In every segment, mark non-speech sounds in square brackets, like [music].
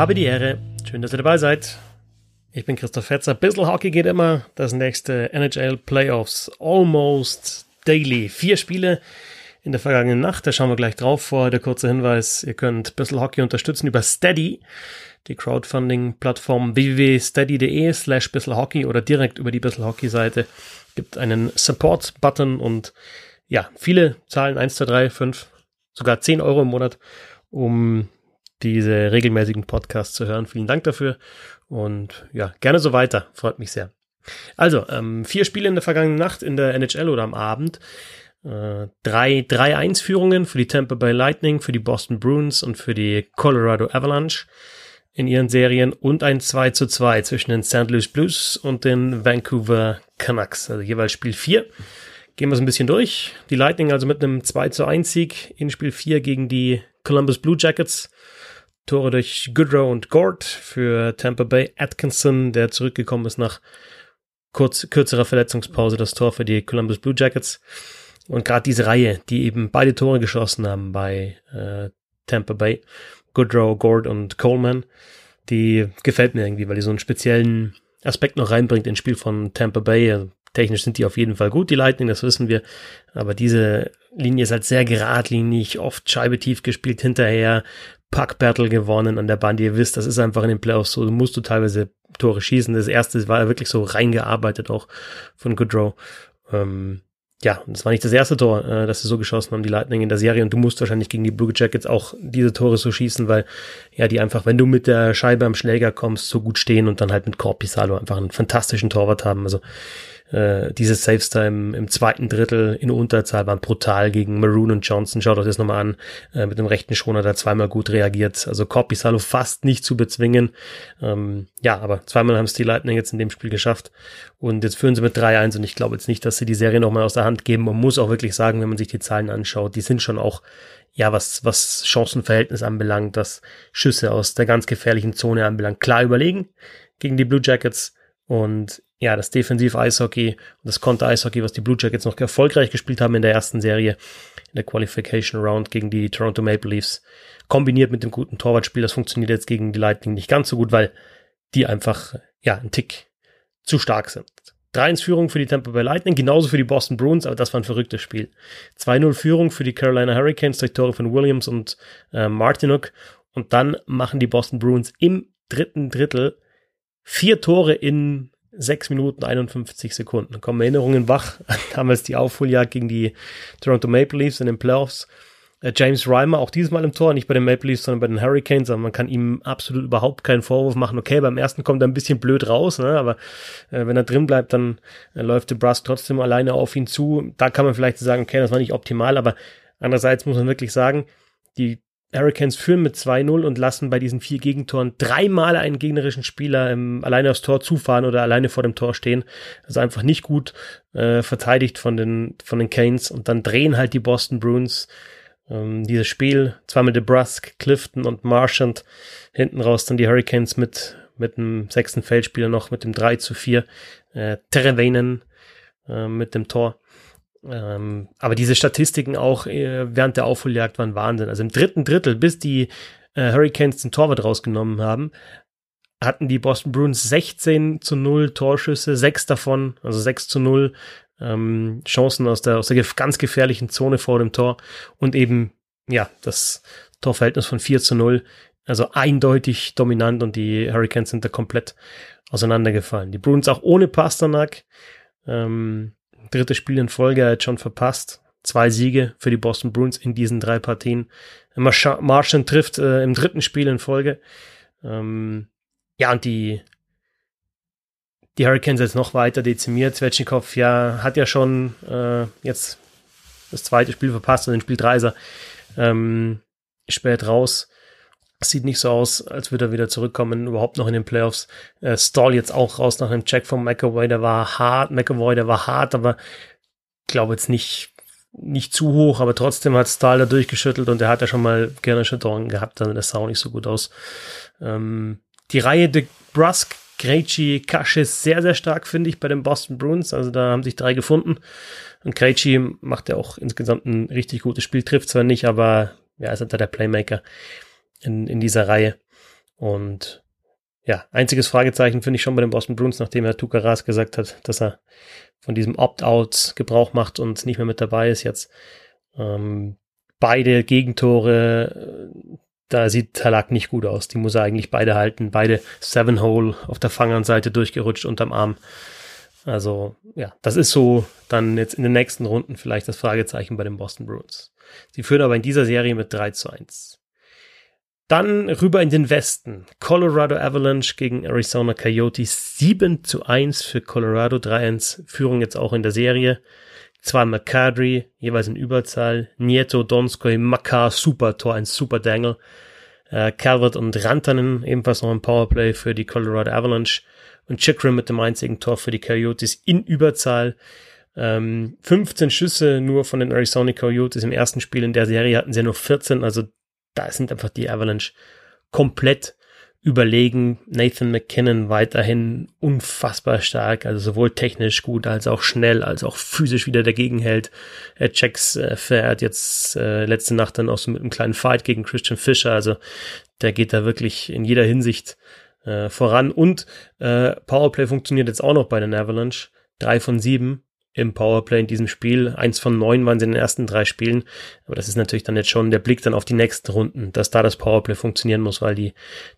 Habe die Ehre. Schön, dass ihr dabei seid. Ich bin Christoph Fetzer. Bissl Hockey geht immer. Das nächste NHL Playoffs almost daily. Vier Spiele in der vergangenen Nacht. Da schauen wir gleich drauf. Vorher der kurze Hinweis. Ihr könnt Bissl Hockey unterstützen über Steady, die Crowdfunding-Plattform www.steady.de slash Hockey oder direkt über die Bissl Hockey Seite. Gibt einen Support-Button und ja, viele Zahlen 1, 2, 3, 5, sogar 10 Euro im Monat, um diese regelmäßigen Podcasts zu hören. Vielen Dank dafür und ja, gerne so weiter. Freut mich sehr. Also, ähm, vier Spiele in der vergangenen Nacht in der NHL oder am Abend. Äh, drei 3-1-Führungen für die Tampa Bay Lightning, für die Boston Bruins und für die Colorado Avalanche in ihren Serien und ein 2 zu 2 zwischen den St. Louis Blues und den Vancouver Canucks. Also jeweils Spiel 4. Gehen wir es ein bisschen durch. Die Lightning also mit einem 2 zu 1 Sieg in Spiel 4 gegen die Columbus Blue Jackets. Tore durch Goodrow und Gord für Tampa Bay. Atkinson, der zurückgekommen ist nach kurz, kürzerer Verletzungspause, das Tor für die Columbus Blue Jackets. Und gerade diese Reihe, die eben beide Tore geschossen haben bei äh, Tampa Bay, Goodrow, Gord und Coleman, die gefällt mir irgendwie, weil die so einen speziellen Aspekt noch reinbringt ins Spiel von Tampa Bay. Technisch sind die auf jeden Fall gut, die Lightning, das wissen wir. Aber diese Linie ist halt sehr geradlinig, oft Scheibe tief gespielt hinterher, Puck Battle gewonnen an der Bande. Ihr wisst, das ist einfach in den Playoffs so. Du musst du teilweise Tore schießen. Das erste war ja wirklich so reingearbeitet auch von Goodrow. Ähm, ja, das war nicht das erste Tor, äh, das sie so geschossen haben, die Lightning in der Serie. Und du musst wahrscheinlich gegen die Blue Jackets auch diese Tore so schießen, weil ja, die einfach, wenn du mit der Scheibe am Schläger kommst, so gut stehen und dann halt mit Corp Pisalo einfach einen fantastischen Torwart haben. Also äh, diese Saves da im, im zweiten Drittel in Unterzahl waren brutal gegen Maroon und Johnson. Schaut euch das nochmal an. Äh, mit dem rechten Schoner da zweimal gut reagiert. Also Corpi Salo fast nicht zu bezwingen. Ähm, ja, aber zweimal haben es die Lightning jetzt in dem Spiel geschafft. Und jetzt führen sie mit 3-1 und ich glaube jetzt nicht, dass sie die Serie nochmal aus der Hand geben. Man muss auch wirklich sagen, wenn man sich die Zahlen anschaut, die sind schon auch ja, was, was Chancenverhältnis anbelangt, das Schüsse aus der ganz gefährlichen Zone anbelangt, klar überlegen gegen die Blue Jackets. Und ja, das Defensiv-Eishockey und das Konter-Eishockey, was die Blue Jackets noch erfolgreich gespielt haben in der ersten Serie, in der Qualification Round gegen die Toronto Maple Leafs, kombiniert mit dem guten Torwartspiel, das funktioniert jetzt gegen die Lightning nicht ganz so gut, weil die einfach, ja, ein Tick zu stark sind. 3-1 Führung für die Tampa Bay Lightning, genauso für die Boston Bruins, aber das war ein verrücktes Spiel. 2-0 Führung für die Carolina Hurricanes durch Tore von Williams und äh, Martinuk und dann machen die Boston Bruins im dritten Drittel vier Tore in 6 Minuten 51 Sekunden. Kommen Erinnerungen wach [laughs] damals die Aufholjagd gegen die Toronto Maple Leafs in den Playoffs. Äh, James Reimer auch diesmal im Tor, nicht bei den Maple Leafs, sondern bei den Hurricanes, aber man kann ihm absolut überhaupt keinen Vorwurf machen. Okay, beim ersten kommt er ein bisschen blöd raus, ne? aber äh, wenn er drin bleibt, dann äh, läuft DeBrusque trotzdem alleine auf ihn zu. Da kann man vielleicht sagen, okay, das war nicht optimal, aber andererseits muss man wirklich sagen, die Hurricanes führen mit 2-0 und lassen bei diesen vier Gegentoren dreimal einen gegnerischen Spieler ähm, alleine aufs Tor zufahren oder alleine vor dem Tor stehen. Also einfach nicht gut äh, verteidigt von den, von den Canes und dann drehen halt die Boston Bruins ähm, dieses Spiel. Zweimal DeBrusque, Clifton und Marchand. Hinten raus dann die Hurricanes mit, mit dem sechsten Feldspieler noch mit dem 3 zu 4. Äh, Terrevainen äh, mit dem Tor. Ähm, aber diese Statistiken auch äh, während der Aufholjagd waren Wahnsinn. Also im dritten Drittel, bis die äh, Hurricanes den Torwart rausgenommen haben, hatten die Boston Bruins 16 zu 0 Torschüsse, sechs davon, also 6 zu 0 ähm, Chancen aus der, aus der ganz gefährlichen Zone vor dem Tor und eben, ja, das Torverhältnis von 4 zu 0, also eindeutig dominant und die Hurricanes sind da komplett auseinandergefallen. Die Bruins auch ohne Pasternak, ähm, drittes Spiel in Folge, hat schon verpasst. Zwei Siege für die Boston Bruins in diesen drei Partien. Martian trifft äh, im dritten Spiel in Folge. Ähm, ja, und die, die Hurricanes jetzt noch weiter dezimiert. Svechnikov ja, hat ja schon äh, jetzt das zweite Spiel verpasst und in Spiel 3 ist er ähm, spät raus. Sieht nicht so aus, als würde er wieder zurückkommen, überhaupt noch in den Playoffs. Äh, Stall jetzt auch raus nach einem Check von McAvoy, der war hart. McAvoy, der war hart, aber glaube jetzt nicht, nicht zu hoch, aber trotzdem hat Stahl da durchgeschüttelt und er hat ja schon mal gerne Schütterungen gehabt, dann das sah auch nicht so gut aus. Ähm, die Reihe de Brusk, Krejci, Kaschis sehr, sehr stark, finde ich, bei den Boston Bruins. Also da haben sich drei gefunden. Und Krejci macht ja auch insgesamt ein richtig gutes Spiel, trifft zwar nicht, aber ja, ist halt der Playmaker in, in dieser Reihe. Und ja, einziges Fragezeichen finde ich schon bei den Boston Bruins, nachdem Herr Tukaras gesagt hat, dass er von diesem Opt-out Gebrauch macht und nicht mehr mit dabei ist jetzt. Ähm, beide Gegentore, da sieht Talak nicht gut aus. Die muss er eigentlich beide halten. Beide Seven Hole auf der Fangernseite durchgerutscht unterm Arm. Also, ja, das ist so dann jetzt in den nächsten Runden vielleicht das Fragezeichen bei den Boston Bruins. Sie führen aber in dieser Serie mit 3 zu 1. Dann rüber in den Westen. Colorado Avalanche gegen Arizona Coyotes. 7 zu 1 für Colorado. 3-1 Führung jetzt auch in der Serie. Zwar McCadry, jeweils in Überzahl. Nieto, Donskoy, Makar, super Tor, ein super Dangle. Äh, Calvert und Rantanen, ebenfalls noch ein Powerplay für die Colorado Avalanche. Und Chikrin mit dem einzigen Tor für die Coyotes in Überzahl. Ähm, 15 Schüsse nur von den Arizona Coyotes im ersten Spiel in der Serie hatten sie nur 14, also da sind einfach die Avalanche komplett überlegen. Nathan McKinnon weiterhin unfassbar stark, also sowohl technisch gut als auch schnell, als auch physisch wieder dagegen hält. Er checks äh, fährt jetzt äh, letzte Nacht dann auch so mit einem kleinen Fight gegen Christian Fischer, also der geht da wirklich in jeder Hinsicht äh, voran und äh, Powerplay funktioniert jetzt auch noch bei den Avalanche. Drei von sieben im Powerplay in diesem Spiel. Eins von neun waren sie in den ersten drei Spielen. Aber das ist natürlich dann jetzt schon der Blick dann auf die nächsten Runden, dass da das Powerplay funktionieren muss, weil die,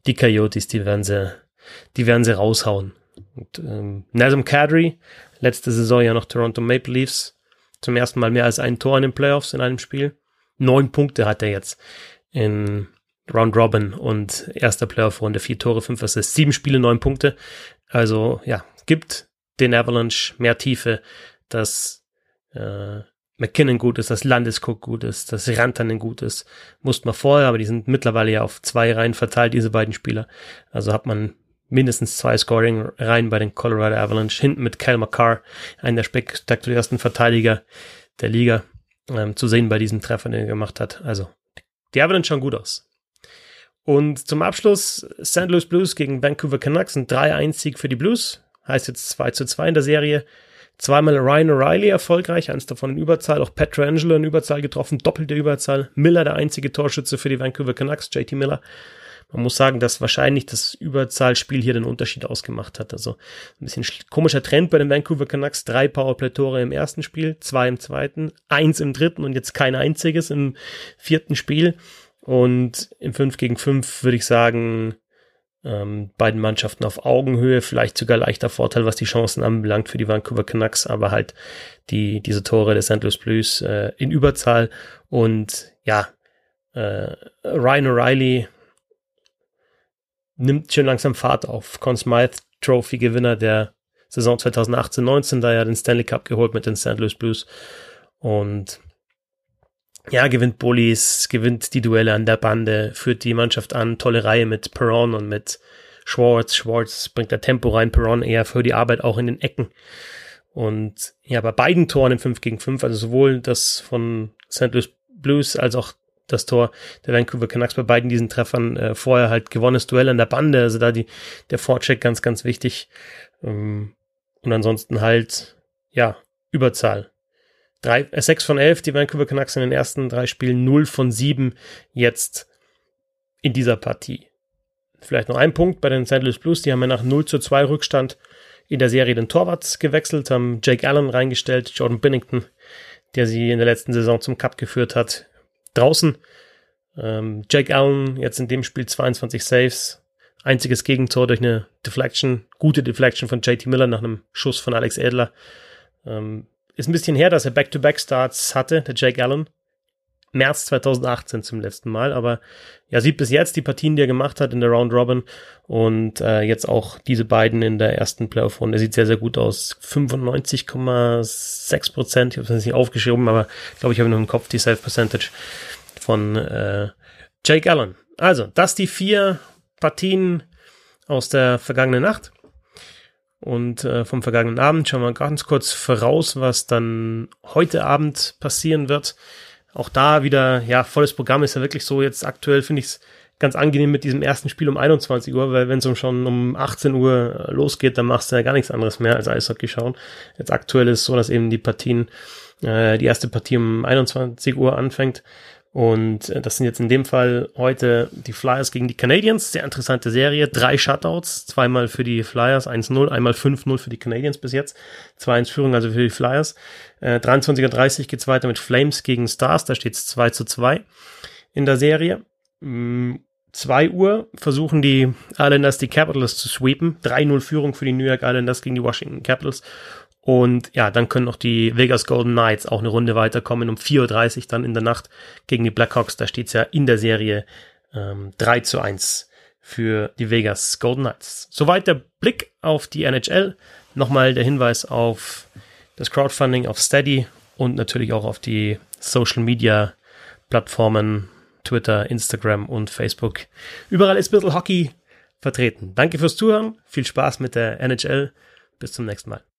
die Coyotes, die werden sie, die werden sie raushauen. Und, ähm, Nazem Kadri, letzte Saison ja noch Toronto Maple Leafs, zum ersten Mal mehr als ein Tor in den Playoffs in einem Spiel. Neun Punkte hat er jetzt in Round Robin und erster Playoff-Runde, vier Tore, fünf Assists, sieben Spiele, neun Punkte. Also ja, gibt den Avalanche mehr Tiefe, dass äh, McKinnon gut ist, dass Landeskog gut ist, dass Rantanen gut ist. Musste man vorher, aber die sind mittlerweile ja auf zwei Reihen verteilt, diese beiden Spieler. Also hat man mindestens zwei Scoring-Reihen bei den Colorado Avalanche. Hinten mit Cal McCarr, einer der spektakulärsten Verteidiger der Liga, ähm, zu sehen bei diesem Treffer, den er gemacht hat. Also, die Avalanche schauen gut aus. Und zum Abschluss St. Louis Blues gegen Vancouver Canucks, ein 3-1-Sieg für die Blues. Heißt jetzt 2 zu 2 in der Serie. Zweimal Ryan O'Reilly erfolgreich, eins davon in Überzahl, auch Petrangelo in Überzahl getroffen, doppelte Überzahl. Miller der einzige Torschütze für die Vancouver Canucks, JT Miller. Man muss sagen, dass wahrscheinlich das Überzahlspiel hier den Unterschied ausgemacht hat. Also ein bisschen komischer Trend bei den Vancouver Canucks. Drei Powerplay-Tore im ersten Spiel, zwei im zweiten, eins im dritten und jetzt kein einziges im vierten Spiel. Und im 5 gegen 5 würde ich sagen, ähm, beiden Mannschaften auf Augenhöhe, vielleicht sogar leichter Vorteil, was die Chancen anbelangt für die Vancouver Canucks, aber halt die, diese Tore des St. Louis Blues äh, in Überzahl und ja, äh, Ryan O'Reilly nimmt schon langsam Fahrt auf. Conn Smythe Trophy Gewinner der Saison 2018-19, da er den Stanley Cup geholt mit den St. Louis Blues und ja, gewinnt Bullies, gewinnt die Duelle an der Bande, führt die Mannschaft an, tolle Reihe mit Perron und mit Schwartz. Schwartz bringt da Tempo rein, Perron eher für die Arbeit auch in den Ecken. Und ja, bei beiden Toren im 5 gegen 5, also sowohl das von St. Louis Blues als auch das Tor der Vancouver Canucks bei beiden diesen Treffern äh, vorher halt gewonnenes Duell an der Bande, also da die, der Vorcheck ganz, ganz wichtig. Ähm, und ansonsten halt, ja, Überzahl drei, äh, 6 von 11, die Vancouver Canucks in den ersten drei Spielen, 0 von 7 jetzt in dieser Partie. Vielleicht noch ein Punkt bei den St. Louis Blues, die haben ja nach 0 zu 2 Rückstand in der Serie den Torwart gewechselt, haben Jake Allen reingestellt, Jordan Binnington, der sie in der letzten Saison zum Cup geführt hat, draußen. Ähm, Jake Allen jetzt in dem Spiel 22 Saves, einziges Gegentor durch eine Deflection, gute Deflection von JT Miller nach einem Schuss von Alex Edler. Ähm, ist ein bisschen her, dass er Back-to-Back-Starts hatte, der Jake Allen. März 2018 zum letzten Mal, aber ja, sieht bis jetzt die Partien, die er gemacht hat in der Round Robin und äh, jetzt auch diese beiden in der ersten Playoff-Runde. Sieht sehr, sehr gut aus. 95,6 Prozent, ich habe es nicht aufgeschrieben, aber ich glaube, ich habe noch im Kopf die Self-Percentage von äh, Jake Allen. Also, das die vier Partien aus der vergangenen Nacht. Und äh, vom vergangenen Abend schauen wir ganz kurz voraus, was dann heute Abend passieren wird. Auch da wieder, ja, volles Programm ist ja wirklich so. Jetzt aktuell finde ich es ganz angenehm mit diesem ersten Spiel um 21 Uhr, weil wenn es schon um 18 Uhr losgeht, dann machst du ja gar nichts anderes mehr als Eishockey schauen. Jetzt aktuell ist es so, dass eben die Partien, äh, die erste Partie um 21 Uhr anfängt Und äh, das sind jetzt in dem Fall heute die Flyers gegen die Canadiens. Sehr interessante Serie. Drei Shutouts. Zweimal für die Flyers 1-0, einmal 5-0 für die Canadiens bis jetzt. 2-1 Führung also für die Flyers. Äh, 23.30 geht's weiter mit Flames gegen Stars. Da steht's 2 zu 2 in der Serie. Mm, 2 Uhr versuchen die Islanders die Capitals zu sweepen. 3-0 Führung für die New York Islanders gegen die Washington Capitals. Und ja, dann können auch die Vegas Golden Knights auch eine Runde weiterkommen um 4.30 Uhr dann in der Nacht gegen die Blackhawks. Da steht's ja in der Serie ähm, 3 zu 1 für die Vegas Golden Knights. Soweit der Blick auf die NHL. Nochmal der Hinweis auf das Crowdfunding auf Steady und natürlich auch auf die Social Media Plattformen Twitter, Instagram und Facebook. Überall ist ein bisschen Hockey vertreten. Danke fürs Zuhören. Viel Spaß mit der NHL. Bis zum nächsten Mal.